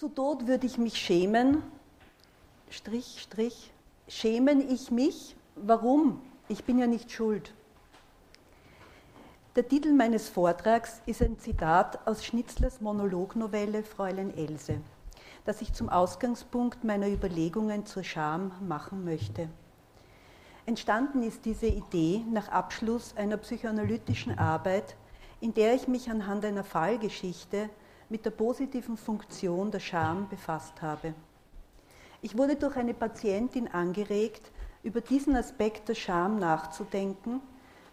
Zu Tod würde ich mich schämen, Strich, Strich, schämen ich mich? Warum? Ich bin ja nicht schuld. Der Titel meines Vortrags ist ein Zitat aus Schnitzlers Monolognovelle Fräulein Else, das ich zum Ausgangspunkt meiner Überlegungen zur Scham machen möchte. Entstanden ist diese Idee nach Abschluss einer psychoanalytischen Arbeit, in der ich mich anhand einer Fallgeschichte mit der positiven Funktion der Scham befasst habe. Ich wurde durch eine Patientin angeregt, über diesen Aspekt der Scham nachzudenken,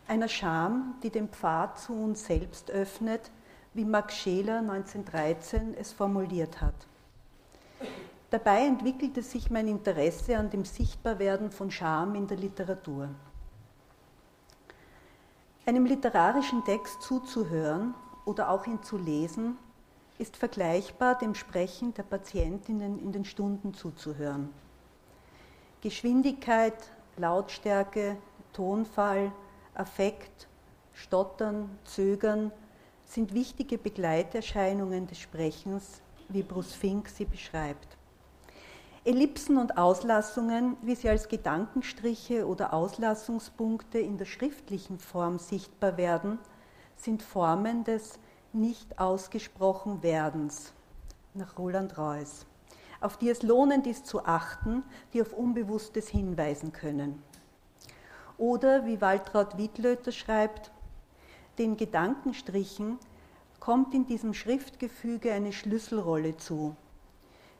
einer Scham, die den Pfad zu uns selbst öffnet, wie Max Scheler 1913 es formuliert hat. Dabei entwickelte sich mein Interesse an dem Sichtbarwerden von Scham in der Literatur. Einem literarischen Text zuzuhören oder auch ihn zu lesen, ist vergleichbar dem Sprechen der Patientinnen in den Stunden zuzuhören. Geschwindigkeit, Lautstärke, Tonfall, Affekt, Stottern, Zögern sind wichtige Begleiterscheinungen des Sprechens, wie Bruce Fink sie beschreibt. Ellipsen und Auslassungen, wie sie als Gedankenstriche oder Auslassungspunkte in der schriftlichen Form sichtbar werden, sind Formen des nicht ausgesprochen Werdens, nach Roland Reuss, auf die es lohnend ist zu achten, die auf Unbewusstes hinweisen können. Oder, wie Waltraud Wiedlöter schreibt, den Gedankenstrichen kommt in diesem Schriftgefüge eine Schlüsselrolle zu,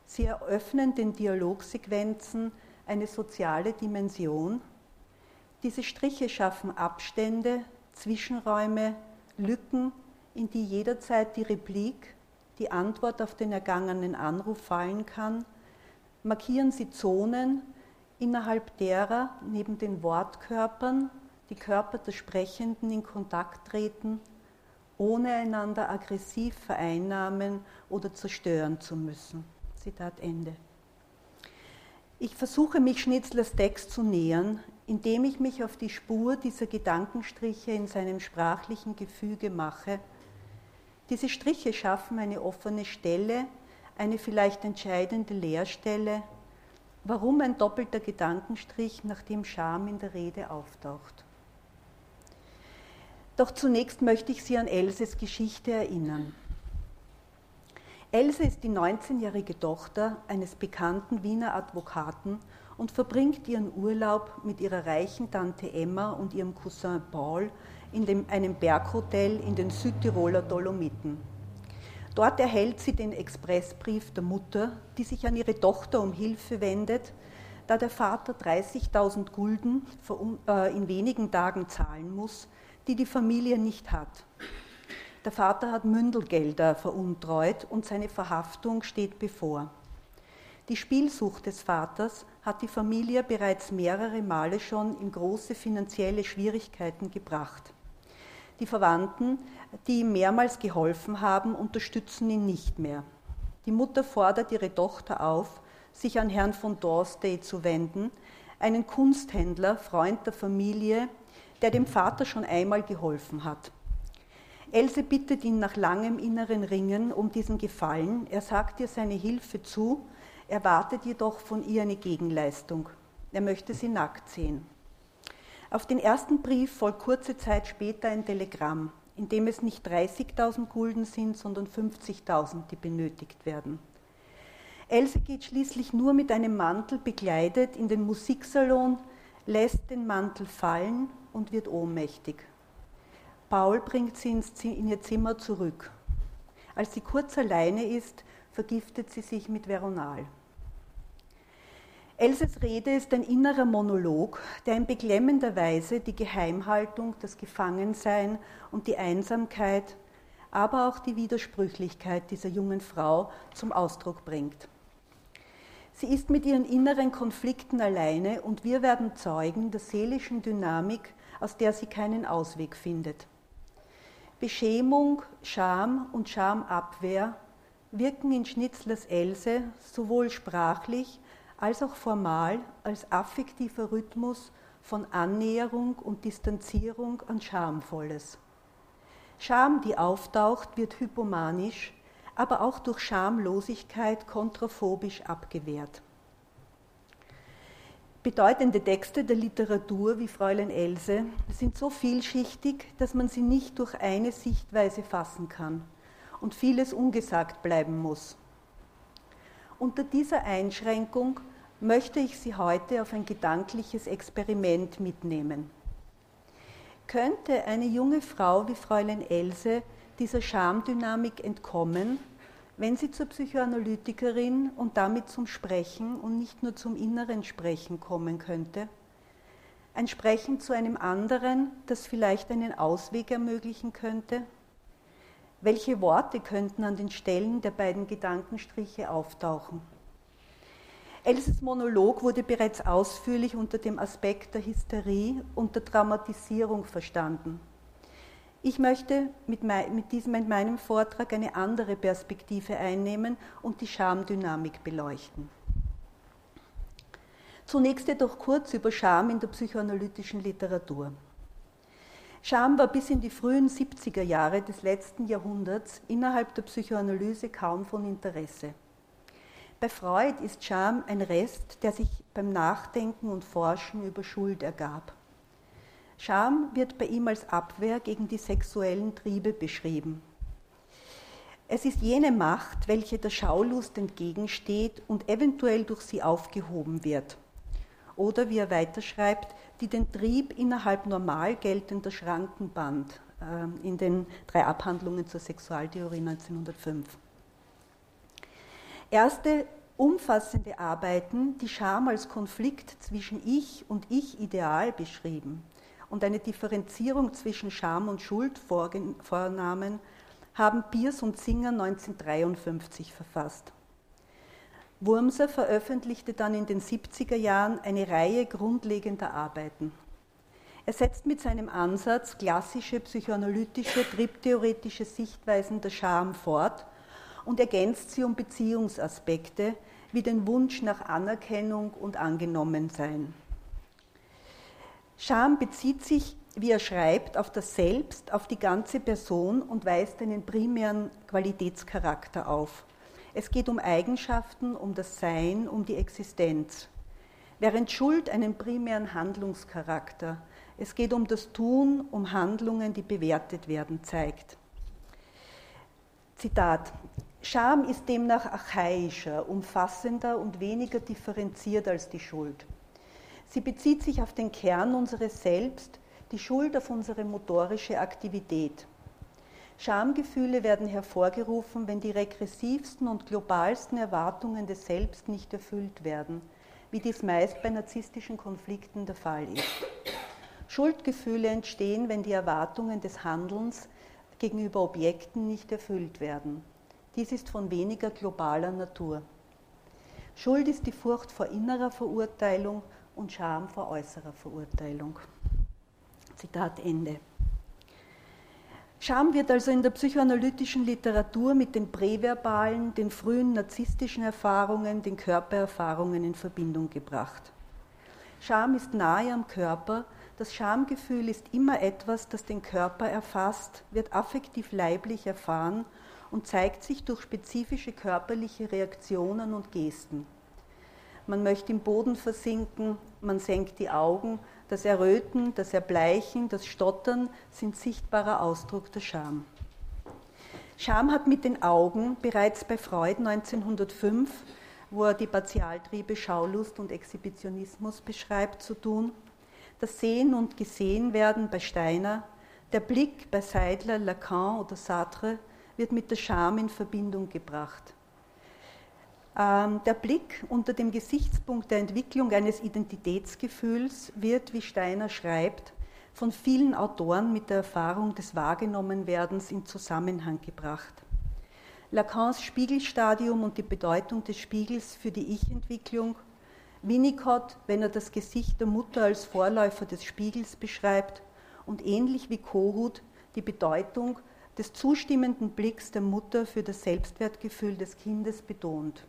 Sie eröffnen den Dialogsequenzen eine soziale Dimension. Diese Striche schaffen Abstände, Zwischenräume, Lücken, in die jederzeit die Replik, die Antwort auf den ergangenen Anruf fallen kann. Markieren sie Zonen, innerhalb derer neben den Wortkörpern die Körper der Sprechenden in Kontakt treten, ohne einander aggressiv vereinnahmen oder zerstören zu müssen. Zitat Ende. Ich versuche mich Schnitzlers Text zu nähern, indem ich mich auf die Spur dieser Gedankenstriche in seinem sprachlichen Gefüge mache. Diese Striche schaffen eine offene Stelle, eine vielleicht entscheidende Leerstelle, warum ein doppelter Gedankenstrich, nachdem Scham in der Rede auftaucht. Doch zunächst möchte ich Sie an Elses Geschichte erinnern. Else ist die 19-jährige Tochter eines bekannten Wiener Advokaten und verbringt ihren Urlaub mit ihrer reichen Tante Emma und ihrem Cousin Paul in dem, einem Berghotel in den Südtiroler Dolomiten. Dort erhält sie den Expressbrief der Mutter, die sich an ihre Tochter um Hilfe wendet, da der Vater 30.000 Gulden äh, in wenigen Tagen zahlen muss, die die Familie nicht hat. Der Vater hat Mündelgelder veruntreut und seine Verhaftung steht bevor. Die Spielsucht des Vaters hat die Familie bereits mehrere Male schon in große finanzielle Schwierigkeiten gebracht. Die Verwandten, die ihm mehrmals geholfen haben, unterstützen ihn nicht mehr. Die Mutter fordert ihre Tochter auf, sich an Herrn von Dorstey zu wenden, einen Kunsthändler, Freund der Familie, der dem Vater schon einmal geholfen hat. Else bittet ihn nach langem inneren Ringen um diesen Gefallen. Er sagt ihr seine Hilfe zu, erwartet jedoch von ihr eine Gegenleistung. Er möchte sie nackt sehen. Auf den ersten Brief folgt kurze Zeit später ein Telegramm, in dem es nicht 30.000 Gulden sind, sondern 50.000, die benötigt werden. Else geht schließlich nur mit einem Mantel bekleidet in den Musiksalon, lässt den Mantel fallen und wird ohnmächtig. Paul bringt sie in ihr Zimmer zurück. Als sie kurz alleine ist, vergiftet sie sich mit Veronal. Elses Rede ist ein innerer Monolog, der in beklemmender Weise die Geheimhaltung, das Gefangensein und die Einsamkeit, aber auch die Widersprüchlichkeit dieser jungen Frau zum Ausdruck bringt. Sie ist mit ihren inneren Konflikten alleine und wir werden Zeugen der seelischen Dynamik, aus der sie keinen Ausweg findet. Beschämung, Scham und Schamabwehr wirken in Schnitzlers Else sowohl sprachlich als auch formal als affektiver Rhythmus von Annäherung und Distanzierung an Schamvolles. Scham, die auftaucht, wird hypomanisch, aber auch durch Schamlosigkeit kontraphobisch abgewehrt. Bedeutende Texte der Literatur wie Fräulein Else sind so vielschichtig, dass man sie nicht durch eine Sichtweise fassen kann und vieles ungesagt bleiben muss. Unter dieser Einschränkung möchte ich Sie heute auf ein gedankliches Experiment mitnehmen. Könnte eine junge Frau wie Fräulein Else dieser Schamdynamik entkommen, wenn sie zur Psychoanalytikerin und damit zum Sprechen und nicht nur zum inneren Sprechen kommen könnte? Ein Sprechen zu einem anderen, das vielleicht einen Ausweg ermöglichen könnte? Welche Worte könnten an den Stellen der beiden Gedankenstriche auftauchen? Elses Monolog wurde bereits ausführlich unter dem Aspekt der Hysterie und der Dramatisierung verstanden. Ich möchte mit, mit diesem in meinem Vortrag eine andere Perspektive einnehmen und die Schamdynamik beleuchten. Zunächst jedoch kurz über Scham in der psychoanalytischen Literatur. Scham war bis in die frühen 70er Jahre des letzten Jahrhunderts innerhalb der Psychoanalyse kaum von Interesse. Bei Freud ist Scham ein Rest, der sich beim Nachdenken und Forschen über Schuld ergab. Scham wird bei ihm als Abwehr gegen die sexuellen Triebe beschrieben. Es ist jene Macht, welche der Schaulust entgegensteht und eventuell durch sie aufgehoben wird. Oder wie er weiterschreibt, die den Trieb innerhalb normal geltender Schranken band, äh, in den drei Abhandlungen zur Sexualtheorie 1905. Erste umfassende Arbeiten, die Scham als Konflikt zwischen Ich und Ich-Ideal beschrieben, und eine Differenzierung zwischen Scham und Schuld vornahmen, haben Biers und Singer 1953 verfasst. Wurmser veröffentlichte dann in den 70er Jahren eine Reihe grundlegender Arbeiten. Er setzt mit seinem Ansatz klassische psychoanalytische, triebtheoretische Sichtweisen der Scham fort und ergänzt sie um Beziehungsaspekte wie den Wunsch nach Anerkennung und Angenommensein. Scham bezieht sich, wie er schreibt, auf das Selbst, auf die ganze Person und weist einen primären Qualitätscharakter auf. Es geht um Eigenschaften, um das Sein, um die Existenz. Während Schuld einen primären Handlungscharakter, es geht um das Tun, um Handlungen, die bewertet werden, zeigt. Zitat. Scham ist demnach archaischer, umfassender und weniger differenziert als die Schuld. Sie bezieht sich auf den Kern unseres Selbst, die Schuld auf unsere motorische Aktivität. Schamgefühle werden hervorgerufen, wenn die regressivsten und globalsten Erwartungen des Selbst nicht erfüllt werden, wie dies meist bei narzisstischen Konflikten der Fall ist. Schuldgefühle entstehen, wenn die Erwartungen des Handelns gegenüber Objekten nicht erfüllt werden. Dies ist von weniger globaler Natur. Schuld ist die Furcht vor innerer Verurteilung und Scham vor äußerer Verurteilung. Zitat Ende. Scham wird also in der psychoanalytischen Literatur mit den präverbalen, den frühen narzisstischen Erfahrungen, den Körpererfahrungen in Verbindung gebracht. Scham ist nahe am Körper, das Schamgefühl ist immer etwas, das den Körper erfasst, wird affektiv leiblich erfahren und zeigt sich durch spezifische körperliche Reaktionen und Gesten man möchte im Boden versinken, man senkt die Augen, das Erröten, das Erbleichen, das Stottern sind sichtbarer Ausdruck der Scham. Scham hat mit den Augen bereits bei Freud 1905, wo er die Partialtriebe Schaulust und Exhibitionismus beschreibt, zu tun. Das Sehen und Gesehenwerden bei Steiner, der Blick bei Seidler, Lacan oder Sartre wird mit der Scham in Verbindung gebracht. Ähm, der Blick unter dem Gesichtspunkt der Entwicklung eines Identitätsgefühls wird, wie Steiner schreibt, von vielen Autoren mit der Erfahrung des Wahrgenommenwerdens in Zusammenhang gebracht. Lacans Spiegelstadium und die Bedeutung des Spiegels für die Ich-Entwicklung, Winnicott, wenn er das Gesicht der Mutter als Vorläufer des Spiegels beschreibt, und ähnlich wie Kohut die Bedeutung des zustimmenden Blicks der Mutter für das Selbstwertgefühl des Kindes betont.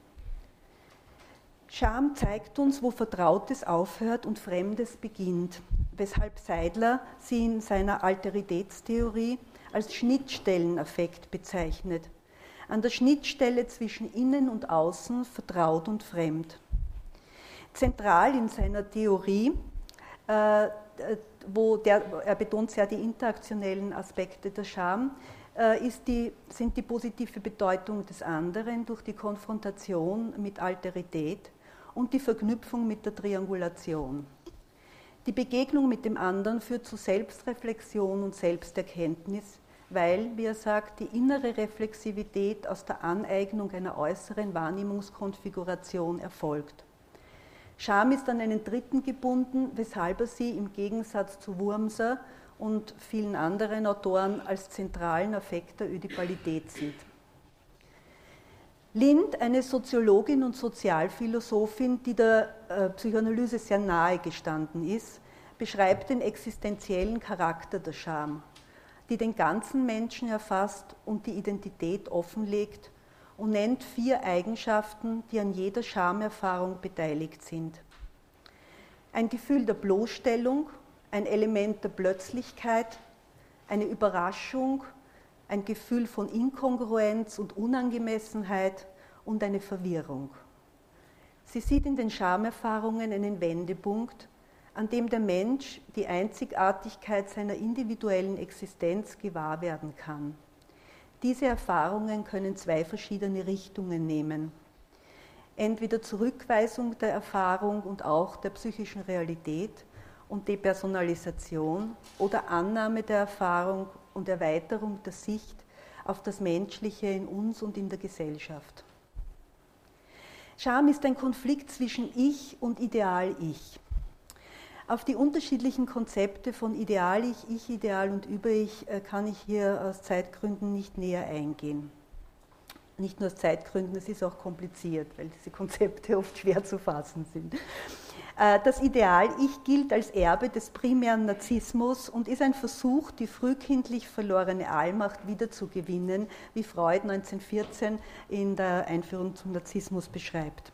Scham zeigt uns, wo Vertrautes aufhört und Fremdes beginnt, weshalb Seidler sie in seiner Alteritätstheorie als Schnittstellenaffekt bezeichnet. an der Schnittstelle zwischen Innen und Außen, vertraut und fremd. Zentral in seiner Theorie, äh, wo der, er betont sehr die interaktionellen Aspekte der Scham, äh, die, sind die positive Bedeutung des anderen durch die Konfrontation mit Alterität und die Verknüpfung mit der Triangulation. Die Begegnung mit dem anderen führt zu Selbstreflexion und Selbsterkenntnis, weil, wie er sagt, die innere Reflexivität aus der Aneignung einer äußeren Wahrnehmungskonfiguration erfolgt. Scham ist an einen Dritten gebunden, weshalb er sie im Gegensatz zu Wurmser und vielen anderen Autoren als zentralen Affekt der Ödipalität sieht. Lind, eine Soziologin und Sozialphilosophin, die der äh, Psychoanalyse sehr nahe gestanden ist, beschreibt den existenziellen Charakter der Scham, die den ganzen Menschen erfasst und die Identität offenlegt und nennt vier Eigenschaften, die an jeder Schamerfahrung beteiligt sind. Ein Gefühl der Bloßstellung, ein Element der Plötzlichkeit, eine Überraschung, ein Gefühl von Inkongruenz und Unangemessenheit und eine Verwirrung. Sie sieht in den Schamerfahrungen einen Wendepunkt, an dem der Mensch die Einzigartigkeit seiner individuellen Existenz gewahr werden kann. Diese Erfahrungen können zwei verschiedene Richtungen nehmen. Entweder Zurückweisung der Erfahrung und auch der psychischen Realität und Depersonalisation oder Annahme der Erfahrung und Erweiterung der Sicht auf das Menschliche in uns und in der Gesellschaft. Scham ist ein Konflikt zwischen Ich und Ideal-Ich. Auf die unterschiedlichen Konzepte von Ideal-Ich, Ich-Ideal und Über-Ich äh, kann ich hier aus Zeitgründen nicht näher eingehen. Nicht nur aus Zeitgründen, es ist auch kompliziert, weil diese Konzepte oft schwer zu fassen sind. Äh, das Ideal-Ich gilt als Erbe des primären Narzissmus und ist ein Versuch, die frühkindlich verlorene Allmacht wiederzugewinnen, wie Freud 1914 in der Einführung zum Narzissmus beschreibt.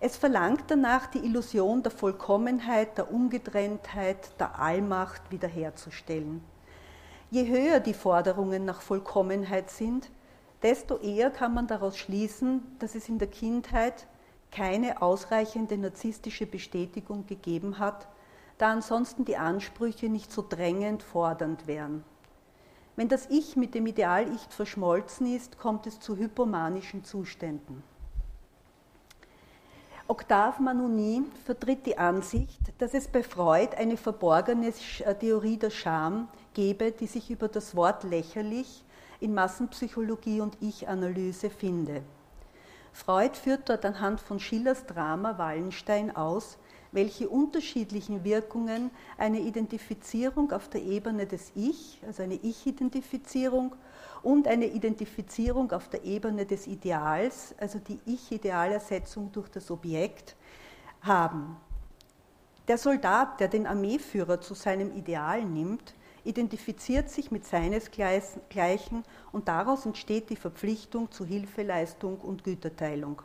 Es verlangt danach, die Illusion der Vollkommenheit, der Ungetrenntheit, der Allmacht wiederherzustellen. Je höher die Forderungen nach Vollkommenheit sind, desto eher kann man daraus schließen, dass es in der Kindheit keine ausreichende narzisstische Bestätigung gegeben hat, da ansonsten die Ansprüche nicht so drängend fordernd wären. Wenn das Ich mit dem Ideal-Ich verschmolzen ist, kommt es zu hypomanischen Zuständen. Octave Manoni vertritt die Ansicht, dass es bei Freud eine verborgene Theorie der Scham gebe, die sich über das Wort lächerlich in Massenpsychologie und Ich-Analyse finde. Freud führt dort anhand von Schillers Drama Wallenstein aus, welche unterschiedlichen Wirkungen eine Identifizierung auf der Ebene des Ich, also eine Ich-Identifizierung, und eine Identifizierung auf der Ebene des Ideals, also die Ich-Idealersetzung durch das Objekt, haben. Der Soldat, der den Armeeführer zu seinem Ideal nimmt, identifiziert sich mit seinesgleichen und daraus entsteht die Verpflichtung zu Hilfeleistung und Güterteilung.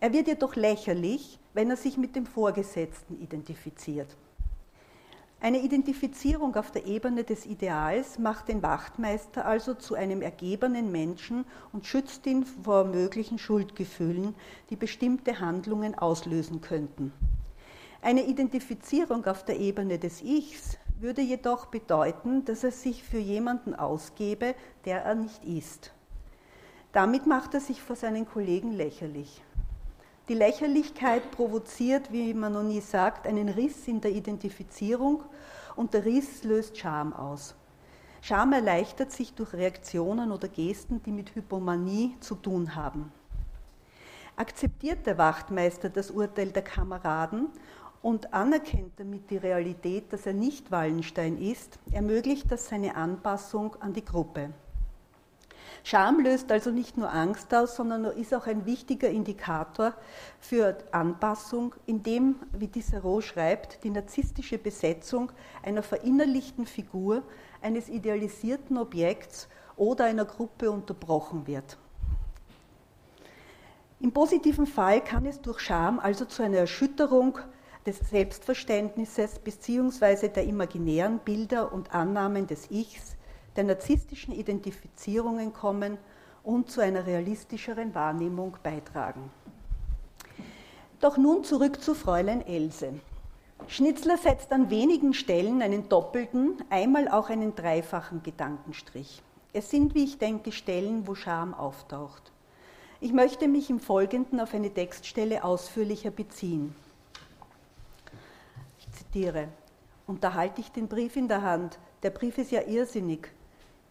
Er wird jedoch lächerlich, wenn er sich mit dem Vorgesetzten identifiziert. Eine Identifizierung auf der Ebene des Ideals macht den Wachtmeister also zu einem ergebenen Menschen und schützt ihn vor möglichen Schuldgefühlen, die bestimmte Handlungen auslösen könnten. Eine Identifizierung auf der Ebene des Ichs würde jedoch bedeuten, dass er sich für jemanden ausgebe, der er nicht ist. Damit macht er sich vor seinen Kollegen lächerlich. Die Lächerlichkeit provoziert, wie man noch nie sagt, einen Riss in der Identifizierung und der Riss löst Scham aus. Scham erleichtert sich durch Reaktionen oder Gesten, die mit Hypomanie zu tun haben. Akzeptiert der Wachtmeister das Urteil der Kameraden und anerkennt damit die Realität, dass er nicht Wallenstein ist, ermöglicht das seine Anpassung an die Gruppe. Scham löst also nicht nur Angst aus, sondern ist auch ein wichtiger Indikator für Anpassung, indem, wie Diderot schreibt, die narzisstische Besetzung einer verinnerlichten Figur, eines idealisierten Objekts oder einer Gruppe unterbrochen wird. Im positiven Fall kann es durch Scham also zu einer Erschütterung des Selbstverständnisses bzw. der imaginären Bilder und Annahmen des Ichs, der narzisstischen Identifizierungen kommen und zu einer realistischeren Wahrnehmung beitragen. Doch nun zurück zu Fräulein Else. Schnitzler setzt an wenigen Stellen einen doppelten, einmal auch einen dreifachen Gedankenstrich. Es sind, wie ich denke, Stellen, wo Scham auftaucht. Ich möchte mich im Folgenden auf eine Textstelle ausführlicher beziehen. Zitiere, und da halte ich den Brief in der Hand. Der Brief ist ja irrsinnig.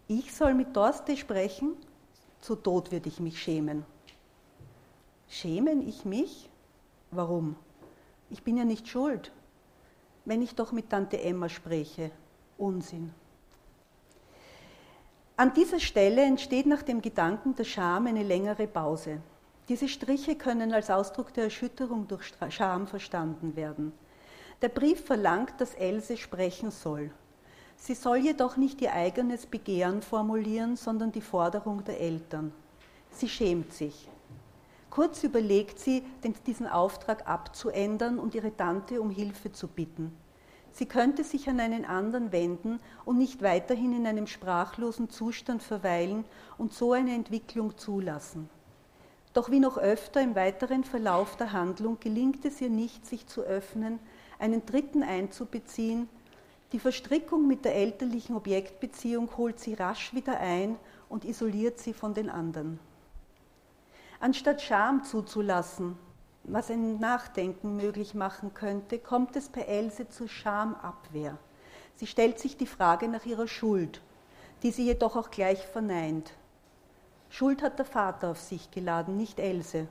Ich soll mit Dorste sprechen? Zu Tod würde ich mich schämen. Schämen ich mich? Warum? Ich bin ja nicht schuld. Wenn ich doch mit Tante Emma spreche. Unsinn. An dieser Stelle entsteht nach dem Gedanken der Scham eine längere Pause. Diese Striche können als Ausdruck der Erschütterung durch Scham verstanden werden. Der Brief verlangt, dass Else sprechen soll. Sie soll jedoch nicht ihr eigenes Begehren formulieren, sondern die Forderung der Eltern. Sie schämt sich. Kurz überlegt sie, diesen Auftrag abzuändern und ihre Tante um Hilfe zu bitten. Sie könnte sich an einen anderen wenden und nicht weiterhin in einem sprachlosen Zustand verweilen und so eine Entwicklung zulassen. Doch wie noch öfter im weiteren Verlauf der Handlung gelingt es ihr nicht, sich zu öffnen, einen Dritten einzubeziehen. Die Verstrickung mit der elterlichen Objektbeziehung holt sie rasch wieder ein und isoliert sie von den anderen. Anstatt Scham zuzulassen, was ein Nachdenken möglich machen könnte, kommt es bei Else zur Schamabwehr. Sie stellt sich die Frage nach ihrer Schuld, die sie jedoch auch gleich verneint. Schuld hat der Vater auf sich geladen, nicht Else.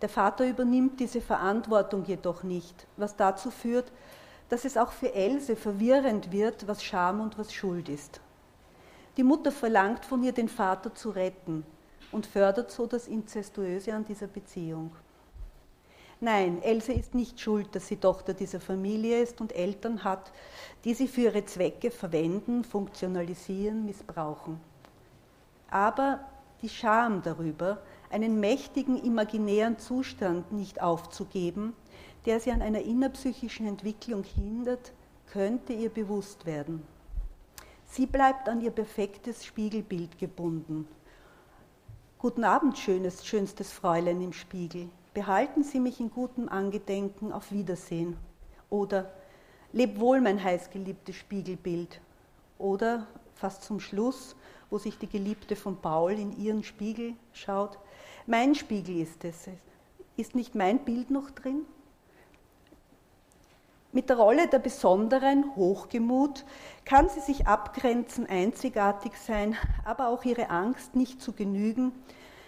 Der Vater übernimmt diese Verantwortung jedoch nicht, was dazu führt, dass es auch für Else verwirrend wird, was Scham und was Schuld ist. Die Mutter verlangt von ihr, den Vater zu retten und fördert so das Inzestuöse an dieser Beziehung. Nein, Else ist nicht schuld, dass sie Tochter dieser Familie ist und Eltern hat, die sie für ihre Zwecke verwenden, funktionalisieren, missbrauchen. Aber die Scham darüber, einen mächtigen imaginären Zustand nicht aufzugeben, der sie an einer innerpsychischen Entwicklung hindert, könnte ihr bewusst werden. Sie bleibt an ihr perfektes Spiegelbild gebunden. Guten Abend, schönes, schönstes Fräulein im Spiegel behalten Sie mich in gutem Angedenken, auf Wiedersehen. Oder Leb wohl, mein heißgeliebtes Spiegelbild. Oder fast zum Schluss, wo sich die Geliebte von Paul in ihren Spiegel schaut, mein Spiegel ist es. Ist nicht mein Bild noch drin? Mit der Rolle der besonderen Hochgemut kann sie sich abgrenzen, einzigartig sein, aber auch ihre Angst nicht zu genügen.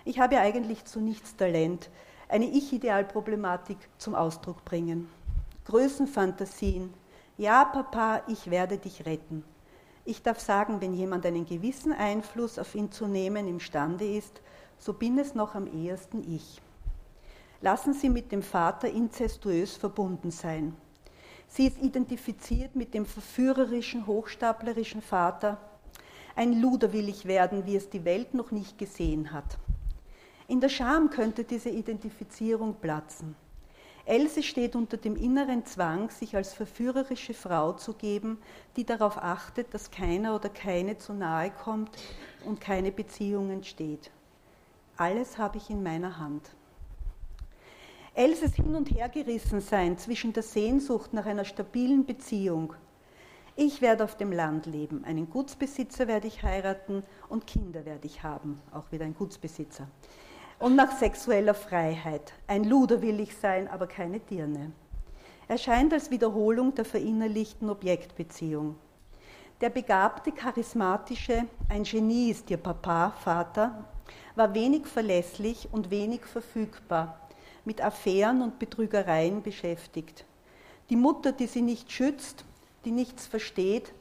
Ich habe eigentlich zu nichts Talent eine Ich-Ideal-Problematik zum Ausdruck bringen. Größenfantasien. Ja, Papa, ich werde dich retten. Ich darf sagen, wenn jemand einen gewissen Einfluss auf ihn zu nehmen imstande ist, so bin es noch am ehesten ich. Lassen Sie mit dem Vater inzestuös verbunden sein. Sie ist identifiziert mit dem verführerischen, hochstaplerischen Vater. Ein Luder will ich werden, wie es die Welt noch nicht gesehen hat. In der Scham könnte diese Identifizierung platzen. Else steht unter dem inneren Zwang, sich als verführerische Frau zu geben, die darauf achtet, dass keiner oder keine zu nahe kommt und keine Beziehung entsteht. Alles habe ich in meiner Hand. Elses Hin- und Hergerissensein zwischen der Sehnsucht nach einer stabilen Beziehung. Ich werde auf dem Land leben, einen Gutsbesitzer werde ich heiraten und Kinder werde ich haben, auch wieder ein Gutsbesitzer und nach sexueller Freiheit. Ein Luder will ich sein, aber keine Dirne. Erscheint als Wiederholung der verinnerlichten Objektbeziehung. Der begabte, charismatische, ein Genie ist ihr Papa, Vater, war wenig verlässlich und wenig verfügbar, mit Affären und Betrügereien beschäftigt. Die Mutter, die sie nicht schützt, die nichts versteht,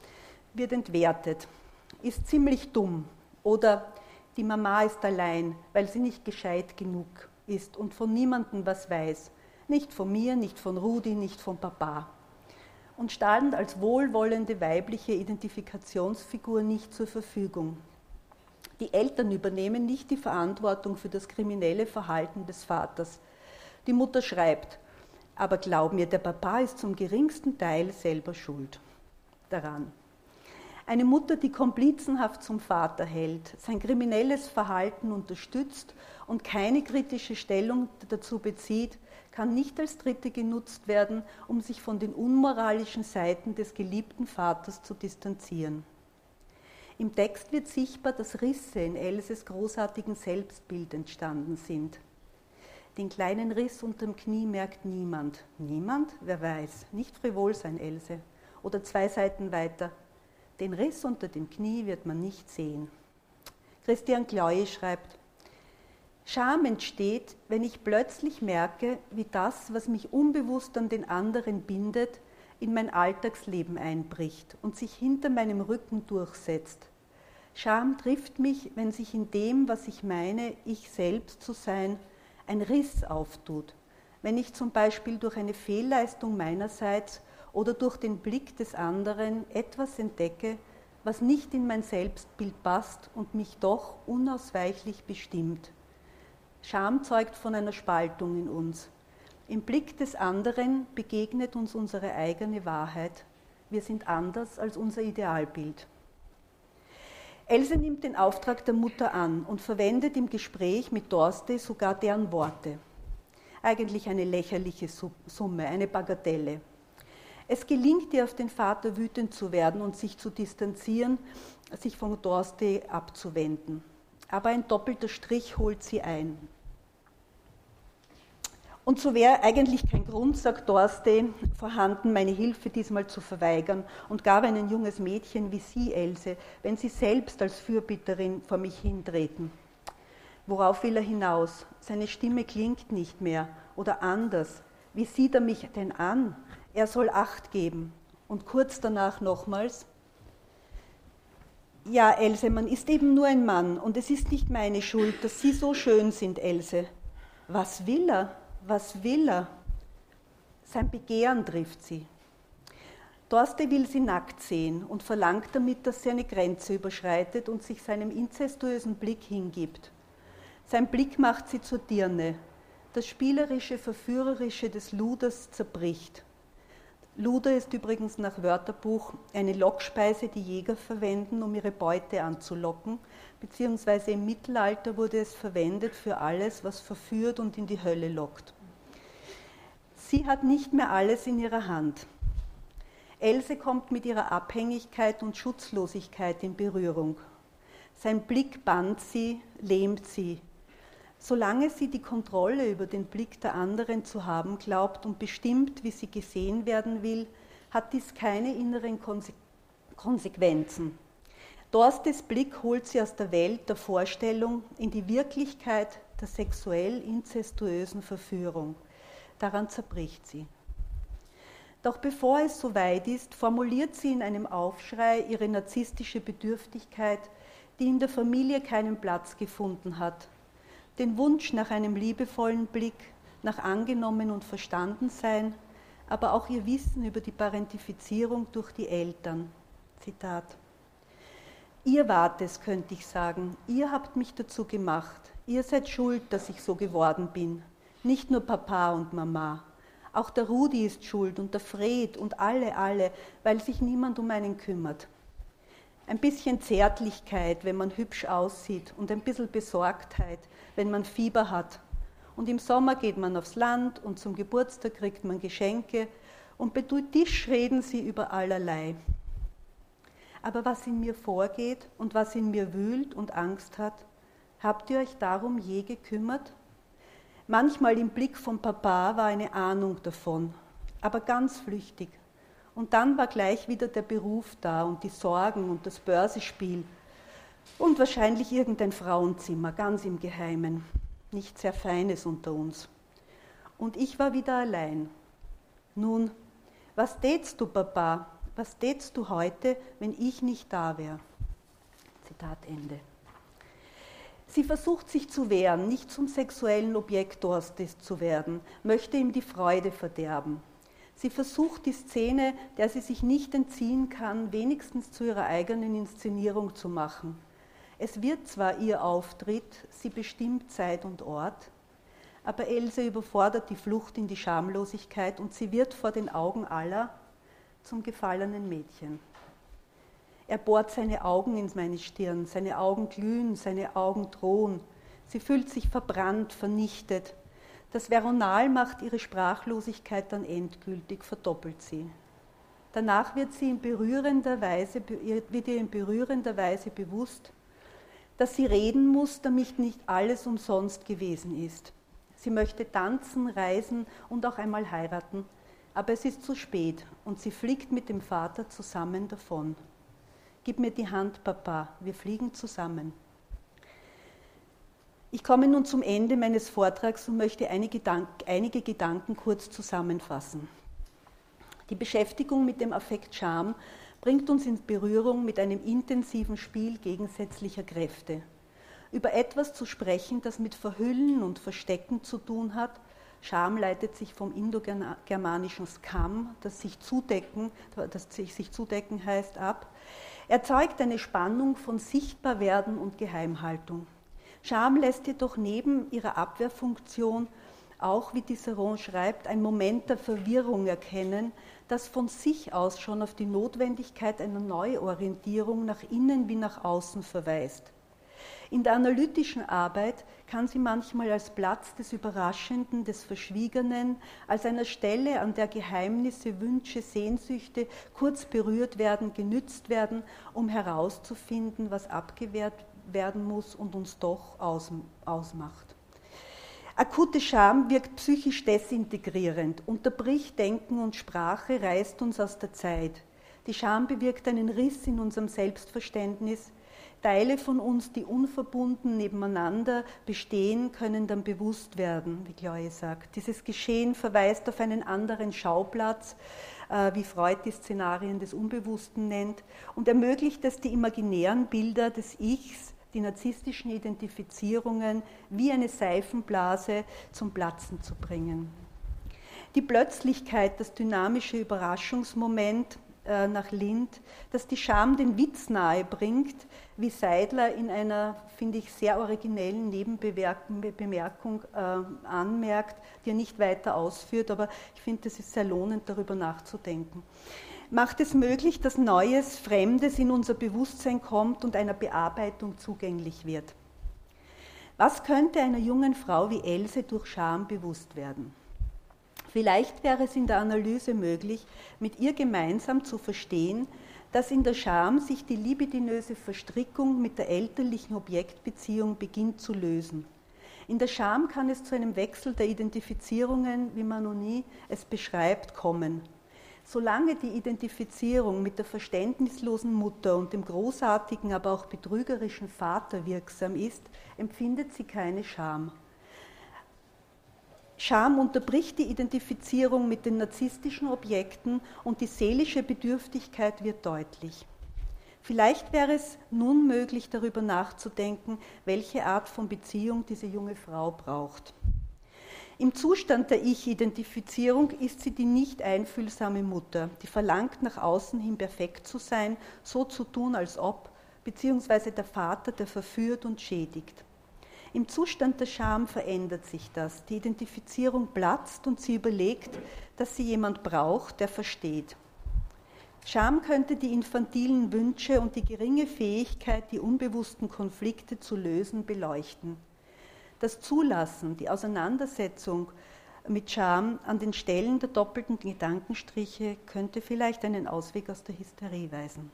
wird entwertet, ist ziemlich dumm oder die Mama ist allein, weil sie nicht gescheit genug ist und von niemandem was weiß. Nicht von mir, nicht von Rudi, nicht von Papa. Und stand als wohlwollende weibliche Identifikationsfigur nicht zur Verfügung. Die Eltern übernehmen nicht die Verantwortung für das kriminelle Verhalten des Vaters. Die Mutter schreibt, aber glaub mir, der Papa ist zum geringsten Teil selber schuld daran. Eine Mutter, die komplizenhaft zum Vater hält, sein kriminelles Verhalten unterstützt und keine kritische Stellung dazu bezieht, kann nicht als Dritte genutzt werden, um sich von den unmoralischen Seiten des geliebten Vaters zu distanzieren. Im Text wird sichtbar, dass Risse in Elses großartigen Selbstbild entstanden sind. Den kleinen Riss unterm Knie merkt niemand. Niemand? Wer weiß. Nicht frivol sein, Else. Oder zwei Seiten weiter. Den Riss unter dem Knie wird man nicht sehen. Christian Claue schreibt, Scham entsteht, wenn ich plötzlich merke, wie das, was mich unbewusst an den anderen bindet, in mein Alltagsleben einbricht und sich hinter meinem Rücken durchsetzt. Scham trifft mich, wenn sich in dem, was ich meine, ich selbst zu sein, ein Riss auftut. Wenn ich zum Beispiel durch eine Fehlleistung meinerseits oder durch den Blick des anderen etwas entdecke, was nicht in mein Selbstbild passt und mich doch unausweichlich bestimmt. Scham zeugt von einer Spaltung in uns. Im Blick des anderen begegnet uns unsere eigene Wahrheit. Wir sind anders als unser Idealbild. Else nimmt den Auftrag der Mutter an und verwendet im Gespräch mit Dorste sogar deren Worte. Eigentlich eine lächerliche Summe, eine Bagatelle. Es gelingt ihr, auf den Vater wütend zu werden und sich zu distanzieren, sich von Dorste abzuwenden. Aber ein doppelter Strich holt sie ein. Und so wäre eigentlich kein Grund, sagt Dorste, vorhanden, meine Hilfe diesmal zu verweigern und gab ein junges Mädchen wie Sie, Else, wenn Sie selbst als Fürbitterin vor mich hintreten. Worauf will er hinaus? Seine Stimme klingt nicht mehr oder anders. Wie sieht er mich denn an? Er soll Acht geben. Und kurz danach nochmals, ja, Else, man ist eben nur ein Mann und es ist nicht meine Schuld, dass Sie so schön sind, Else. Was will er? Was will er? Sein Begehren trifft sie. Dorste will sie nackt sehen und verlangt damit, dass sie eine Grenze überschreitet und sich seinem inzestuösen Blick hingibt. Sein Blick macht sie zur Dirne. Das spielerische, verführerische des Luders zerbricht. Luder ist übrigens nach Wörterbuch eine Lockspeise, die Jäger verwenden, um ihre Beute anzulocken, beziehungsweise im Mittelalter wurde es verwendet für alles, was verführt und in die Hölle lockt. Sie hat nicht mehr alles in ihrer Hand. Else kommt mit ihrer Abhängigkeit und Schutzlosigkeit in Berührung. Sein Blick band sie, lähmt sie. Solange sie die Kontrolle über den Blick der anderen zu haben glaubt und bestimmt, wie sie gesehen werden will, hat dies keine inneren Konse Konsequenzen. Dorstes Blick holt sie aus der Welt der Vorstellung in die Wirklichkeit der sexuell inzestuösen Verführung. Daran zerbricht sie. Doch bevor es soweit ist, formuliert sie in einem Aufschrei ihre narzisstische Bedürftigkeit, die in der Familie keinen Platz gefunden hat. Den Wunsch nach einem liebevollen Blick, nach angenommen und verstanden sein, aber auch ihr Wissen über die Parentifizierung durch die Eltern. Zitat. Ihr wart es, könnte ich sagen. Ihr habt mich dazu gemacht. Ihr seid schuld, dass ich so geworden bin. Nicht nur Papa und Mama. Auch der Rudi ist schuld und der Fred und alle, alle, weil sich niemand um einen kümmert. Ein bisschen Zärtlichkeit, wenn man hübsch aussieht und ein bisschen Besorgtheit, wenn man Fieber hat. Und im Sommer geht man aufs Land und zum Geburtstag kriegt man Geschenke und bei Tisch reden sie über allerlei. Aber was in mir vorgeht und was in mir wühlt und Angst hat, habt ihr euch darum je gekümmert? Manchmal im Blick von Papa war eine Ahnung davon, aber ganz flüchtig. Und dann war gleich wieder der Beruf da und die Sorgen und das Börsespiel und wahrscheinlich irgendein Frauenzimmer, ganz im Geheimen. Nicht sehr feines unter uns. Und ich war wieder allein. Nun, was tätst du, Papa? Was tätst du heute, wenn ich nicht da wäre? Zitat Ende. Sie versucht sich zu wehren, nicht zum sexuellen Objekt Dorstes zu werden, möchte ihm die Freude verderben. Sie versucht die Szene, der sie sich nicht entziehen kann, wenigstens zu ihrer eigenen Inszenierung zu machen. Es wird zwar ihr Auftritt, sie bestimmt Zeit und Ort, aber Else überfordert die Flucht in die Schamlosigkeit und sie wird vor den Augen aller zum gefallenen Mädchen. Er bohrt seine Augen in meine Stirn, seine Augen glühen, seine Augen drohen. Sie fühlt sich verbrannt, vernichtet. Das Veronal macht ihre Sprachlosigkeit dann endgültig, verdoppelt sie. Danach wird, sie in berührender Weise, wird ihr in berührender Weise bewusst, dass sie reden muss, damit nicht alles umsonst gewesen ist. Sie möchte tanzen, reisen und auch einmal heiraten, aber es ist zu spät und sie fliegt mit dem Vater zusammen davon. Gib mir die Hand, Papa, wir fliegen zusammen. Ich komme nun zum Ende meines Vortrags und möchte einige, Gedanken kurz zusammenfassen. Die Beschäftigung mit dem Affekt Scham bringt uns in Berührung mit einem intensiven Spiel gegensätzlicher Kräfte. Über etwas zu sprechen, das mit Verhüllen und Verstecken zu tun hat, Scham leitet sich vom indogermanischen Skam, das sich zudecken, das sich zudecken heißt, ab, erzeugt eine Spannung von Sichtbarwerden und Geheimhaltung. Scham lässt jedoch neben ihrer Abwehrfunktion auch, wie Diceron schreibt, ein Moment der Verwirrung erkennen, das von sich aus schon auf die Notwendigkeit einer Neuorientierung nach innen wie nach außen verweist. In der analytischen Arbeit kann sie manchmal als Platz des Überraschenden, des Verschwiegenen, als einer Stelle, an der Geheimnisse, Wünsche, Sehnsüchte kurz berührt werden, genützt werden, um herauszufinden, was abgewehrt werden muss und uns doch ausmacht. Akute Scham wirkt psychisch desintegrierend, unterbricht Denken und Sprache, reißt uns aus der Zeit. Die Scham bewirkt einen Riss in unserem Selbstverständnis. Teile von uns, die unverbunden nebeneinander bestehen, können dann bewusst werden, wie Chloe sagt. Dieses Geschehen verweist auf einen anderen Schauplatz, äh, wie Freud die Szenarien des Unbewussten nennt, und ermöglicht es, die imaginären Bilder des Ichs die narzisstischen Identifizierungen wie eine Seifenblase zum Platzen zu bringen. Die Plötzlichkeit, das dynamische Überraschungsmoment äh, nach Lind, das die Scham den Witz nahe bringt, wie Seidler in einer, finde ich, sehr originellen Nebenbemerkung äh, anmerkt, die er nicht weiter ausführt, aber ich finde, es ist sehr lohnend, darüber nachzudenken macht es möglich, dass Neues, Fremdes in unser Bewusstsein kommt und einer Bearbeitung zugänglich wird. Was könnte einer jungen Frau wie Else durch Scham bewusst werden? Vielleicht wäre es in der Analyse möglich, mit ihr gemeinsam zu verstehen, dass in der Scham sich die libidinöse Verstrickung mit der elterlichen Objektbeziehung beginnt zu lösen. In der Scham kann es zu einem Wechsel der Identifizierungen, wie Manoni es beschreibt, kommen. Solange die Identifizierung mit der verständnislosen Mutter und dem großartigen, aber auch betrügerischen Vater wirksam ist, empfindet sie keine Scham. Scham unterbricht die Identifizierung mit den narzisstischen Objekten und die seelische Bedürftigkeit wird deutlich. Vielleicht wäre es nun möglich, darüber nachzudenken, welche Art von Beziehung diese junge Frau braucht. Im Zustand der Ich-Identifizierung ist sie die nicht einfühlsame Mutter, die verlangt, nach außen hin perfekt zu sein, so zu tun, als ob, beziehungsweise der Vater, der verführt und schädigt. Im Zustand der Scham verändert sich das. Die Identifizierung platzt und sie überlegt, dass sie jemand braucht, der versteht. Scham könnte die infantilen Wünsche und die geringe Fähigkeit, die unbewussten Konflikte zu lösen, beleuchten. Das Zulassen, die Auseinandersetzung mit Scham an den Stellen der doppelten Gedankenstriche könnte vielleicht einen Ausweg aus der Hysterie weisen.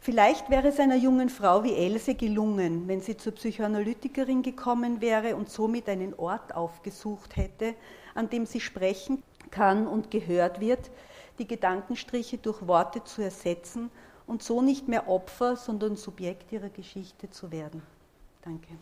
Vielleicht wäre es einer jungen Frau wie Else gelungen, wenn sie zur Psychoanalytikerin gekommen wäre und somit einen Ort aufgesucht hätte, an dem sie sprechen kann und gehört wird, die Gedankenstriche durch Worte zu ersetzen und so nicht mehr Opfer, sondern Subjekt ihrer Geschichte zu werden. Danke.